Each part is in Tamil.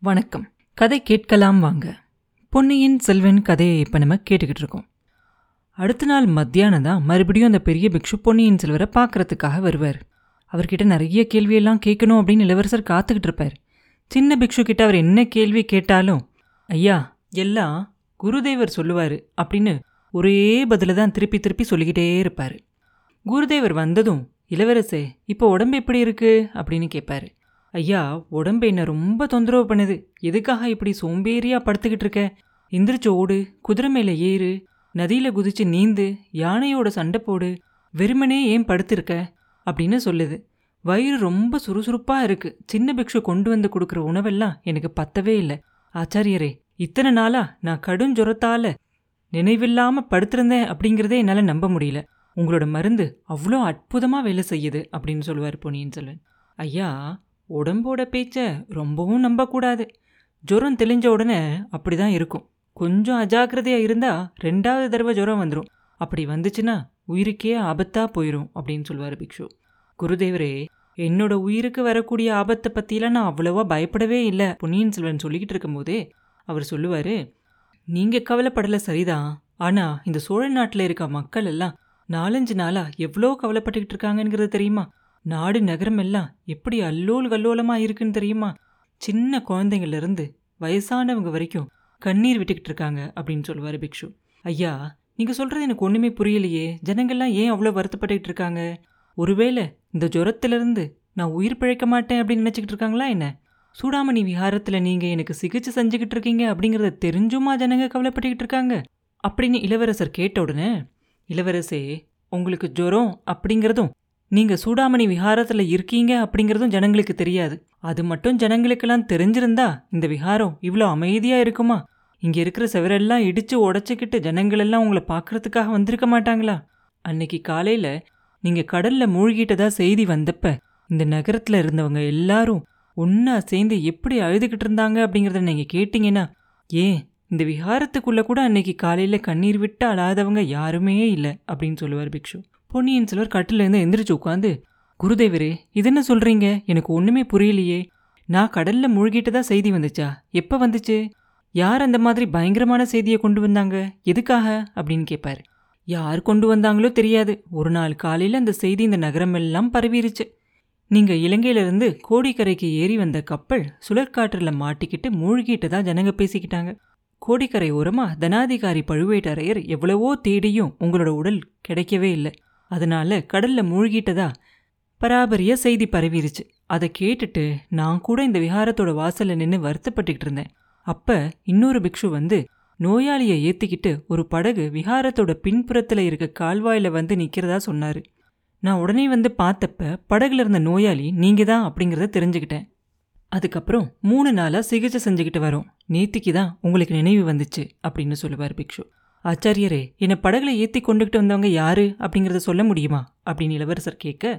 வணக்கம். கதை கேட்கலாம் வாங்க. பொன்னியின் செல்வன் கதையை இப்போ நம்ம கேட்டுக்கிட்டு இருக்கோம். அடுத்த நாள் மத்தியானம் தான் மறுபடியும் அந்த பெரிய பிக்ஷு பொன்னியின் செல்வரை பார்க்கறதுக்காக வருவார். அவர்கிட்ட நிறைய கேள்வியெல்லாம் கேட்கணும் அப்படின்னு இளவரசர் காத்துக்கிட்டு இருப்பார். சின்ன பிக்ஷு கிட்ட அவர் என்ன கேள்வி கேட்டாலும் ஐயா எல்லாம் குருதேவர் சொல்லுவார் அப்படின்னு ஒரே பதில தான் திருப்பி திருப்பி சொல்லிக்கிட்டே இருப்பார். குருதேவர் வந்ததும் இளவரசே இப்போ உடம்பு எப்படி இருக்கு? அப்படின்னு கேட்பாரு. ஐயா உடம்பு என்ன ரொம்ப தொந்தரவு பண்ணுது. எதுக்காக இப்படி சோம்பேறியா படுத்துக்கிட்டு இருக்க? எந்திரிச்சு ஓடு குதிரை மேல ஏறு நதியில குதிச்சு நீந்து யானையோட சண்டை போடு வெறுமனே ஏன் படுத்திருக்க? அப்படின்னு சொல்லுது. வயிறு ரொம்ப சுறுசுறுப்பா இருக்கு. சின்ன பிக்ஷு கொண்டு வந்து கொடுக்குற உணவெல்லாம் எனக்கு பத்தவே இல்லை. ஆச்சாரியரே இத்தனை நாளா நான் கடும் ஜுரத்தால நினைவில்லாம படுத்திருந்தேன் அப்படிங்கிறதே என்னால் நம்ப முடியல. உங்களோட மருந்து அவ்வளோ அற்புதமாக வேலை செய்யுது அப்படின்னு சொல்லுவார் பொன்னியின் செல்வன். ஐயா உடம்போட பேச்ச ரொம்பவும் நம்பக்கூடாது. ஜுரம் தெளிஞ்ச உடனே அப்படி தான் இருக்கும். கொஞ்சம் அஜாக்கிரதையாக இருந்தால் ரெண்டாவது தடவை ஜுரம் வந்துடும் அப்படி வந்துச்சுன்னா உயிருக்கே ஆபத்தாக போயிடும் அப்படின்னு சொல்லுவார் பிக்ஷு. குருதேவரே என்னோட உயிருக்கு வரக்கூடிய ஆபத்தை பற்றிலாம் நான் அவ்வளோவா பயப்படவே இல்லை பொன்னியின் செல்வன் சொல்லிக்கிட்டு இருக்கும்போதே அவர் சொல்லுவார் நீங்கள் கவலைப்படலை சரிதான் ஆனால் இந்த சோழ நாட்டில் இருக்க மக்கள் எல்லாம் நாலஞ்சு நாளாக எவ்வளோ கவலைப்பட்டுக்கிட்டு இருக்காங்கங்கிறது தெரியுமா? நாடு நகரம் எல்லாம் எப்படி அல்லோல் கல்லோலமா இருக்குன்னு தெரியுமா? சின்ன குழந்தைங்கள்லேருந்து வயசானவங்க வரைக்கும் கண்ணீர் விட்டுக்கிட்டு இருக்காங்க அப்படின்னு சொல்லுவாரு பிக்ஷு. ஐயா நீங்க சொல்றது எனக்கு ஒண்ணுமே புரியலையே. ஜனங்கள்லாம் ஏன் அவ்வளோ வருத்தப்பட்டுக்கிட்டு இருக்காங்க? ஒருவேளை இந்த ஜுரத்திலிருந்து நான் உயிர் பிழைக்க மாட்டேன் அப்படின்னு நினச்சிக்கிட்டு இருக்காங்களா என்ன? சூடாமணி விஹாரத்துல நீங்க எனக்கு சிகிச்சை செஞ்சுக்கிட்டு இருக்கீங்க அப்படிங்கறத தெரிஞ்சுமா ஜனங்க கவலைப்பட்டுக்கிட்டு இருக்காங்க? அப்படின்னு இளவரசர் கேட்ட உடனே இளவரசே உங்களுக்கு ஜுரம் அப்படிங்கிறதும் நீங்க சூடாமணி விஹாரத்துல இருக்கீங்க அப்படிங்கிறதும் ஜனங்களுக்கு தெரியாது. அது மட்டும் ஜனங்களுக்கெல்லாம் தெரிஞ்சிருந்தா இந்த விஹாரம் இவ்வளோ அமைதியா இருக்குமா? இங்க இருக்கிற செவரெல்லாம் இடிச்சு உடச்சிக்கிட்டு ஜனங்களெல்லாம் உங்களை பார்க்கறதுக்காக வந்திருக்க மாட்டாங்களா? அன்னைக்கு காலையில நீங்க கடல்ல மூழ்கிட்டதா செய்தி வந்தப்ப இந்த நகரத்துல இருந்தவங்க எல்லாரும் ஒன்னா சேர்ந்து எப்படி அழுதுகிட்டு இருந்தாங்க அப்படிங்கறத நீங்க கேட்டீங்கன்னா ஏன் இந்த விஹாரத்துக்குள்ள கூட அன்னைக்கு காலையில கண்ணீர் விட்டு அழாதவங்க யாருமே இல்லை அப்படின்னு சொல்லுவார் பிக்ஷு. பொன்னியின் செல்வர் கட்டிலிருந்து எந்திரிச்சு உட்காந்து குருதேவரே இது என்ன சொல்றீங்க? எனக்கு ஒண்ணுமே புரியலையே. நான் கடல்ல மூழ்கிட்டதா செய்தி வந்துச்சா? எப்ப வந்துச்சு? யார் அந்த மாதிரி பயங்கரமான செய்தியை கொண்டு வந்தாங்க? எதுக்காக? அப்படின்னு கேட்பாரு யார் கொண்டு வந்தாங்களோ தெரியாது. ஒரு நாள் காலையில் அந்த செய்தி இந்த நகரம் எல்லாம் பரவிருச்சு. நீங்க இலங்கையிலிருந்து கோடிக்கரைக்கு ஏறி வந்த கப்பல் சுழற்காற்றுல மாட்டிக்கிட்டு மூழ்கிட்டதா ஜனங்க பேசிக்கிட்டாங்க. கோடிக்கரை ஓரமா தனாதிகாரி பழுவேட்டரையர் எவ்வளவோ தேடியும் உங்களோட உடல் கிடைக்கவே இல்லை. அதனால கடல்ல மூழ்கிட்டதா? பராபரிய செய்தி பரவிருச்சு. அதை கேட்டுட்டு நான் கூட இந்த விஹாரத்தோட வாசல்ல நின்று வருத்தப்பட்டுக்கிட்டு இருந்தேன். அப்ப இன்னொரு பிக்ஷு வந்து நோயாளியை ஏத்திக்கிட்டு ஒரு படகு விஹாரத்தோட பின்புறத்துல இருக்க கால்வாயில வந்து நிக்கிறதா சொன்னாரு. நான் உடனே வந்து பார்த்தப்ப படகுல இருந்த நோயாளி நீங்க தான் அப்படிங்கிறத தெரிஞ்சுக்கிட்டேன். அதுக்கப்புறம் மூணு நாளா சிகிச்சை செஞ்சுக்கிட்டு வரோம். நேத்திக்கு தான் உங்களுக்கு நினைவு வந்துச்சு அப்படின்னு சொல்லுவார் பிக்ஷு. ஆச்சாரியரே என்னை படகுல ஏற்றி கொண்டுகிட்டு வந்தவங்க யாரு அப்படிங்கிறத சொல்ல முடியுமா? அப்படின்னு இளவரசர் கேட்க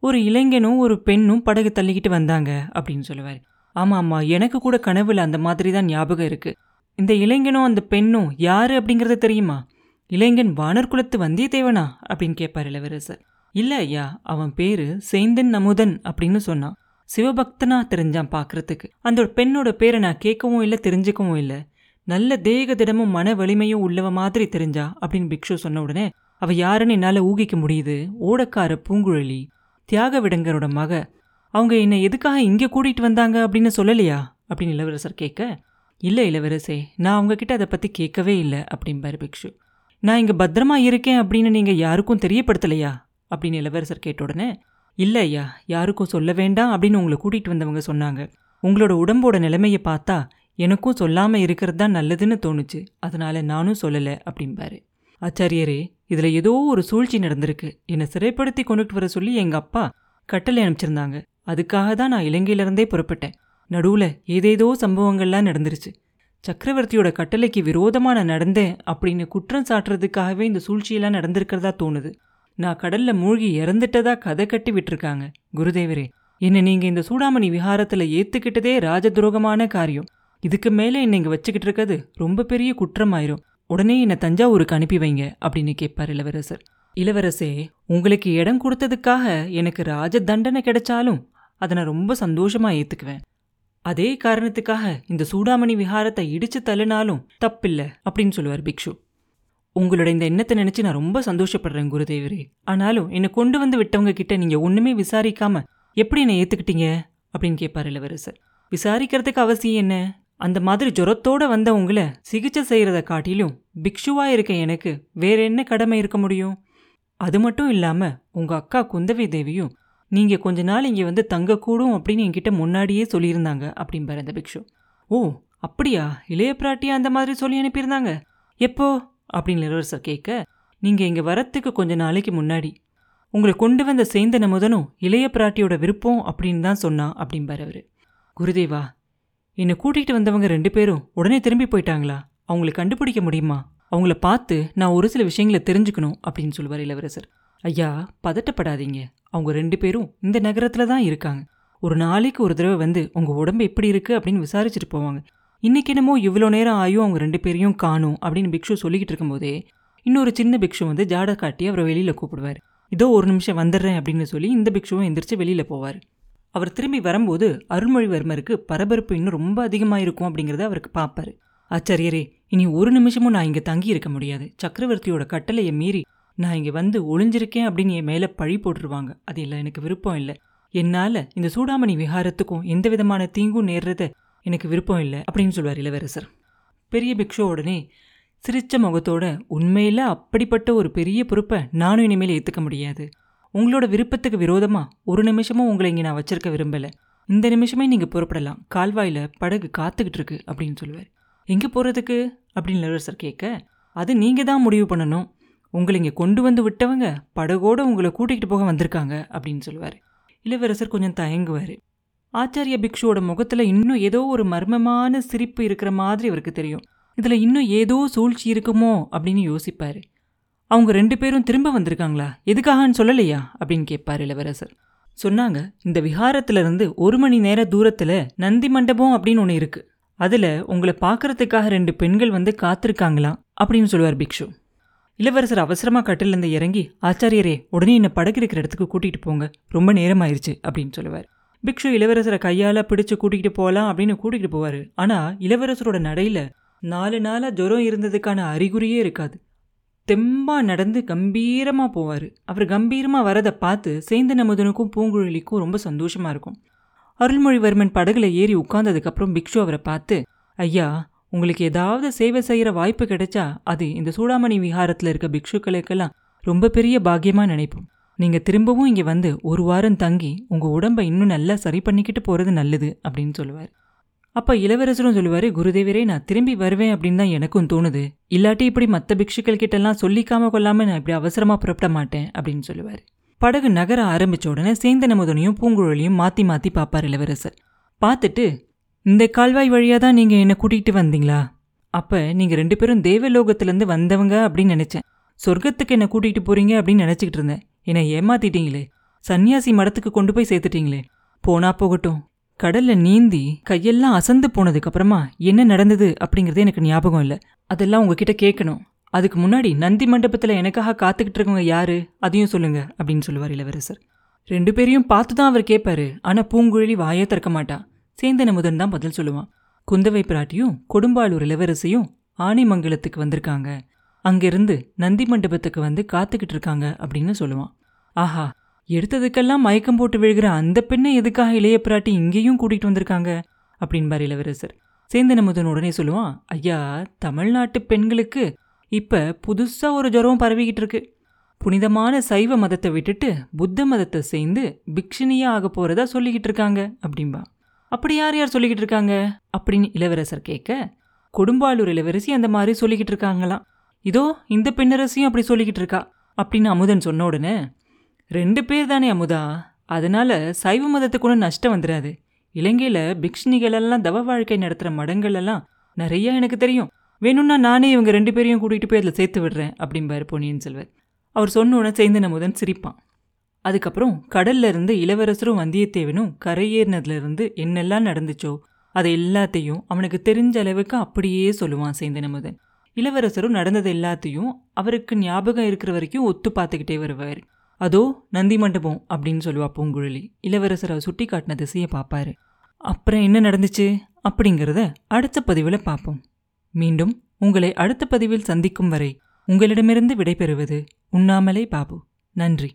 ஒரு இளைஞனும் ஒரு பெண்ணும் படகு தள்ளிக்கிட்டு வந்தாங்க அப்படின்னு சொல்லுவார். ஆமாம் ஆமாம் எனக்கு கூட கனவுல அந்த மாதிரி தான் ஞாபகம் இருக்கு. இந்த இளைஞனும் அந்த பெண்ணும் யாரு அப்படிங்கிறது தெரியுமா? இளைஞன் வானர் குலத்து வந்தியத்தேவனா? அப்படின்னு கேட்பார் இளவரசர். இல்ல ஐயா அவன் பேரு சேந்தன் நமுதன் அப்படின்னு சொன்னான். சிவபக்தனா தெரிஞ்சான் பார்க்கறதுக்கு அந்த பெண்ணோட பேரை நான் கேட்கவும் இல்லை தெரிஞ்சுக்கவும் இல்லை. நல்ல தேக திடமும் மன வலிமையும் உள்ளவ மாதிரி தெரிஞ்சா? அப்படின்னு பிக்ஷு சொன்ன உடனே அவ யாருன்னு என்னால ஊகிக்க முடியுது. ஓடக்கார பூங்குழலி தியாக விடங்கரோட மக. அவங்க என்னை எதுக்காக இங்க கூட்டிட்டு வந்தாங்க அப்படின்னு சொல்லலையா? அப்படின்னு இளவரசர் கேட்க இல்ல இளவரசே நான் அவங்கக்கிட்ட அதை பத்தி கேட்கவே இல்லை அப்படிம்பாரு பிக்ஷு. நான் இங்க பத்திரமா இருக்கேன் அப்படின்னு நீங்க யாருக்கும் தெரியப்படுத்தலையா? அப்படின்னு இளவரசர் கேட்ட உடனே இல்லை ஐயா யாருக்கும் சொல்ல வேண்டாம் அப்படின்னு உங்களை கூட்டிட்டு வந்தவங்க சொன்னாங்க. உங்களோட உடம்போட நிலைமையை பார்த்தா எனக்கும் சொல்லாம இருக்கிறது தான் நல்லதுன்னு தோணுச்சு. அதனால நானும் சொல்லல அப்படிம்பாரு. ஆச்சாரியரே இதுல ஏதோ ஒரு சூழ்ச்சி நடந்திருக்கு. என்னை சிறைப்படுத்தி கொண்டுட்டு வர சொல்லி எங்க அப்பா கட்டளை அனுப்பிச்சிருந்தாங்க. அதுக்காக தான் நான் இலங்கையிலிருந்தே புறப்பட்டேன். நடுவுல ஏதேதோ சம்பவங்கள்லாம் நடந்துருச்சு. சக்கரவர்த்தியோட கட்டளைக்கு விரோதமாக நான் நடந்தேன் அப்படின்னு குற்றம் சாட்டுறதுக்காகவே இந்த சூழ்ச்சியெல்லாம் நடந்திருக்கிறதா தோணுது. நான் கடல்ல மூழ்கி இறந்துட்டதா கதை கட்டி விட்டுருக்காங்க. குருதேவரே என்ன நீங்க இந்த சூடாமணி விஹாரத்துல ஏத்துக்கிட்டதே ராஜதுரோகமான காரியம். இதுக்கு மேலே என்னை இங்கே வச்சுக்கிட்டு இருக்கிறது ரொம்ப பெரிய குற்றமாயிரும். உடனே என்னை தஞ்சாவூருக்கு அனுப்பி வைங்க அப்படின்னு கேட்பார் இளவரசர். இளவரசே உங்களுக்கு இடம் கொடுத்ததுக்காக எனக்கு ராஜ தண்டனை கிடைச்சாலும் அதை நான் ரொம்ப சந்தோஷமா ஏத்துக்குவேன். அதே காரணத்துக்காக இந்த சூடாமணி விஹாரத்தை இடிச்சு தள்ளினாலும் தப்பில்ல அப்படின்னு சொல்லுவார் பிக்ஷு. உங்களோட இந்த எண்ணத்தை நினச்சி நான் ரொம்ப சந்தோஷப்படுறேன் குருதேவரே. ஆனாலும் என்னை கொண்டு வந்து விட்டவங்க கிட்ட நீங்க ஒன்றுமே விசாரிக்காம எப்படி என்னை ஏத்துக்கிட்டீங்க? அப்படின்னு கேட்பார் இளவரசர். விசாரிக்கிறதுக்கு அவசியம் என்ன? அந்த மாதிரி ஜுரத்தோட வந்த உங்களை சிகிச்சை செய்யறத காட்டிலும் பிக்ஷுவா இருக்க எனக்கு வேற என்ன கடமை இருக்க முடியும்? அது மட்டும் இல்லாம உங்க அக்கா குந்தவி தேவியும் நீங்க கொஞ்ச நாள் இங்க வந்து தங்கக்கூடும் அப்படின்னு என்கிட்ட முன்னாடியே சொல்லியிருந்தாங்க அப்படிம்பார் அந்த பிக்ஷு. ஓ அப்படியா? இளைய பிராட்டியா அந்த மாதிரி சொல்லி அனுப்பியிருந்தாங்க? எப்போ? அப்படின்னு இளவரசர் கேட்க நீங்க இங்க வரத்துக்கு கொஞ்ச நாளைக்கு முன்னாடி. உங்களை கொண்டு வந்த சேந்தன முதனும் இளைய பிராட்டியோட விருப்பம் அப்படின்னு தான் சொன்னான் அப்படிம்பார் அவரு. குருதேவா என்னை கூட்டிகிட்டு வந்தவங்க ரெண்டு பேரும் உடனே திரும்பி போயிட்டாங்களா? அவங்களை கண்டுபிடிக்க முடியுமா? அவங்கள பார்த்து நான் ஒரு சில விஷயங்களை தெரிஞ்சுக்கணும் அப்படின்னு சொல்லுவார் இளவரசர். ஐயா பதட்டப்படாதீங்க. அவங்க ரெண்டு பேரும் இந்த நகரத்தில் தான் இருக்காங்க. ஒரு நாளைக்கு ஒரு தடவை வந்து உங்கள் உடம்பு எப்படி இருக்குது அப்படின்னு விசாரிச்சுட்டு போவாங்க. இன்னைக்கு என்னமோ இவ்வளோ நேரம் ஆயும் அவங்க ரெண்டு பேரையும் காணும் அப்படின்னு பிக்ஷு சொல்லிக்கிட்டு இருக்கும்போதே இன்னொரு சின்ன பிக்ஷு வந்து ஜாட காட்டி அவரை வெளியில் கூப்பிடுவார். இதோ ஒரு நிமிஷம் வந்துடுறேன் அப்படின்னு சொல்லி இந்த பிக்ஷுவும் எந்திரிச்சு வெளியில் போவார். அவர் திரும்பி வரும்போது அருள்மொழிவர்மருக்கு பரபரப்பு இன்னும் ரொம்ப அதிகமாக இருக்கும் அப்படிங்கிறத அவருக்கு பார்ப்பாரு. ஆச்சாரியரே இனி ஒரு நிமிஷமும் நான் இங்கே தங்கி இருக்க முடியாது. சக்கரவர்த்தியோட கட்டளையை மீறி நான் இங்கே வந்து ஒளிஞ்சிருக்கேன் அப்படின்னு என் மேலே பழி போட்டுருவாங்க. அது இல்லை எனக்கு விருப்பம் இல்லை. என்னால் இந்த சூடாமணி விஹாரத்துக்கும் எந்த விதமான தீங்கும் நேர்றத எனக்கு விருப்பம் இல்லை அப்படின்னு சொல்வார் இளவரசர். பெரிய பிக்ஷு உடனே சிரிச்ச முகத்தோட உண்மையில் அப்படிப்பட்ட ஒரு பெரிய பொறுப்பை நானும் இனிமேல் ஏற்றுக்க முடியாது. உங்களோட விருப்பத்துக்கு விரோதமா ஒரு நிமிஷமும் உங்களை இங்கே நான் வச்சிருக்க விரும்பல. இந்த நிமிஷமே நீங்க புறப்படலாம். கால்வாயில படகு காத்துக்கிட்டு இருக்கு அப்படின்னு சொல்லுவார். எங்க போறதுக்கு? அப்படின்னு இளவரசர் கேட்க அது நீங்க தான் முடிவு பண்ணணும். உங்களை இங்கே கொண்டு வந்து விட்டவங்க படகோட உங்களை கூட்டிகிட்டு போக வந்திருக்காங்க அப்படின்னு சொல்லுவார். இளவரசர் கொஞ்சம் தயங்குவார். ஆச்சாரிய பிக்ஷுவோட முகத்தில் இன்னும் ஏதோ ஒரு மர்மமான சிரிப்பு இருக்கிற மாதிரி அவருக்கு தெரியும். இதில் இன்னும் ஏதோ சூழ்ச்சி இருக்குமோ அப்படின்னு யோசிப்பார். அவங்க ரெண்டு பேரும் திரும்ப வந்திருக்காங்களா? எதுக்காகன்னு சொல்லலையா? அப்படின்னு கேட்பார் இளவரசர். சொன்னாங்க இந்த விஹாரத்திலிருந்து ஒரு மணி நேர தூரத்தில் நந்தி மண்டபம் அப்படின்னு ஒன்று இருக்கு. அதில் உங்களை பார்க்கறதுக்காக ரெண்டு பெண்கள் வந்து காத்திருக்காங்களாம் அப்படின்னு சொல்லுவார் பிக்ஷு. இளவரசர் அவசரமாக கட்டிலேருந்து இறங்கி ஆச்சாரியரே உடனே என்னை படகு இருக்கிற இடத்துக்கு கூட்டிகிட்டு போங்க ரொம்ப நேரம் ஆயிடுச்சு அப்படின்னு சொல்லுவார். பிக்ஷு இளவரசரை கையால் பிடிச்சு கூட்டிகிட்டு போகலாம் அப்படின்னு கூட்டிகிட்டு போவார். ஆனால் இளவரசரோட நடையில் நாலு நாளாக ஜுரம் இருந்ததுக்கான அறிகுறியே இருக்காது. தெம்பா நடந்து கம்பீரமாக போவார். அவர் கம்பீரமாக வரதை பார்த்து சேந்தன் அமுதனுக்கும் பூங்குழலிக்கும் ரொம்ப சந்தோஷமாக இருக்கும். அருள்மொழிவர்மன் படகுல ஏறி உட்கார்ந்ததுக்கப்புறம் பிக்ஷு அவரை பார்த்து ஐயா உங்களுக்கு ஏதாவது சேவை செய்கிற வாய்ப்பு கிடைச்சா அது இந்த சூடாமணி விஹாரத்தில் இருக்க பிக்ஷுக்களுக்கெல்லாம் ரொம்ப பெரிய பாக்கியமாக நினைப்போம். நீங்கள் திரும்பவும் இங்கே வந்து ஒரு வாரம் தங்கி உங்கள் உடம்ப இன்னும் நல்லா சரி பண்ணிக்கிட்டு போகிறது நல்லது அப்படின்னு சொல்லுவார். அப்ப இளவரசரும் சொல்லுவாரு குருதேவரே நான் திரும்பி வருவேன் அப்படின்னு தான் எனக்கும் தோணுது. இல்லாட்டி இப்படி மற்ற பிக்ஷுக்கள் கிட்டலாம் சொல்லிக்காம கொள்ளாம நான் இப்படி அவசரமா புறப்பட மாட்டேன் அப்படின்னு சொல்லுவாரு. படகு நகர ஆரம்பிச்ச உடனே சேந்தன முதனையும் பூங்குழலியும் மாத்தி மாத்தி பார்ப்பார் இளவரசர். பார்த்துட்டு இந்த கால்வாய் வழியா தான் நீங்க என்ன கூட்டிகிட்டு வந்தீங்களா? அப்ப நீங்க ரெண்டு பேரும் தேவலோகத்திலேருந்து வந்தவங்க அப்படின்னு நினைச்சேன். சொர்க்கத்துக்கு என்ன கூட்டிகிட்டு போறீங்க அப்படின்னு நினச்சிக்கிட்டு இருந்தேன். என்னை ஏமாத்திட்டீங்களே. சன்னியாசி மடத்துக்கு கொண்டு போய் சேர்த்துட்டீங்களே. போனா போகட்டும். கடல்ல நீந்தி கையெல்லாம் அசந்து போனதுக்கு அப்புறமா என்ன நடந்தது அப்படிங்கறதே எனக்கு ஞாபகம் இல்லை. அதெல்லாம் உங்ககிட்ட கேட்கணும் அதுக்கு முன்னாடி நந்தி மண்டபத்துல எனக்காக காத்துக்கிட்டு இருக்கவங்க யாரு? அதையும் சொல்லுங்க அப்படின்னு சொல்லுவார் இளவரசர். ரெண்டு பேரையும் பார்த்து தான் அவர் கேட்பாரு ஆனா பூங்குழலி வாயே திறக்க மாட்டா. சேந்தன முதன் தான் பதில் சொல்லுவான். குந்தவை பிராட்டியும் கொடும்பாளூர் இளவரசியும் ஆனைமங்கலத்துக்கு வந்திருக்காங்க. அங்கிருந்து நந்தி மண்டபத்துக்கு வந்து காத்துக்கிட்டு இருக்காங்க அப்படின்னு சொல்லுவான். ஆஹா எடுத்ததுக்கெல்லாம் மயக்கம் போட்டு விழுகிற அந்த பெண்ணை எதுக்காக இளைய பிராட்டி இங்கேயும் கூட்டிகிட்டு வந்திருக்காங்க? அப்படின்பார் இளவரசர் சேந்தனமுதன் உடனே சொல்லுவான் ஐயா தமிழ்நாட்டு பெண்களுக்கு இப்ப புதுசா ஒரு ஜுரம் பரவிக்கிட்டு இருக்கு. புனிதமான சைவ மதத்தை விட்டுட்டு புத்த மதத்தை சேர்ந்து பிக்ஷினியாக ஆக போறதா சொல்லிக்கிட்டு இருக்காங்க அப்படின்பா அப்படி யார் யார் சொல்லிக்கிட்டு இருக்காங்க? அப்படின்னு இளவரசர் கேட்க கொடும்பாலூர் இளவரசி அந்த மாதிரி சொல்லிக்கிட்டு இருக்காங்களாம். இதோ இந்த பெண்ணரசியும் அப்படி சொல்லிக்கிட்டு இருக்கா அப்படின்னு அமுதன் சொன்ன உடனே ரெண்டு பேர் தானே அமுதா. அதனால சைவ மதத்துக்கு கூட நஷ்டம் வந்துடாது இலங்கையில் பிக்ஷினிகள் எல்லாம் தவ வாழ்க்கை நடத்துகிற மடங்களெல்லாம் நிறையா எனக்கு தெரியும். வேணும்னா நானே இவங்க ரெண்டு பேரையும் கூட்டிகிட்டு போய் அதில் சேர்த்து விடுறேன் அப்படிம்பார் பொன்னியின் செல்வர். அவர் சொன்ன உடனே சேர்ந்து நமுதன் சிரிப்பான். அதுக்கப்புறம் கடல்ல இருந்து இளவரசரும் வந்தியத்தேவனும் கரையேறினதுலேருந்து என்னெல்லாம் நடந்துச்சோ அதை எல்லாத்தையும் அவனுக்கு தெரிஞ்ச அளவுக்கு அப்படியே சொல்லுவான் சேந்தனமுதன் இளவரசரும் நடந்தது எல்லாத்தையும் அவருக்கு ஞாபகம் இருக்கிற வரைக்கும் ஒத்து பார்த்துக்கிட்டே வருவார். அதோ நந்தி மண்டபம் அப்படின்னு சொல்லுவா பூங்குழலி. இளவரசரை சுட்டி காட்டின திசையை பார்ப்பாரு அப்புறம் என்ன நடந்துச்சு? அப்படிங்கிறத அடுத்த பதிவில் பார்ப்போம் மீண்டும் உங்களை அடுத்த பதிவில் சந்திக்கும் வரை உங்களிடமிருந்து விடைபெறுவது உண்ணாமலே பாபு. நன்றி.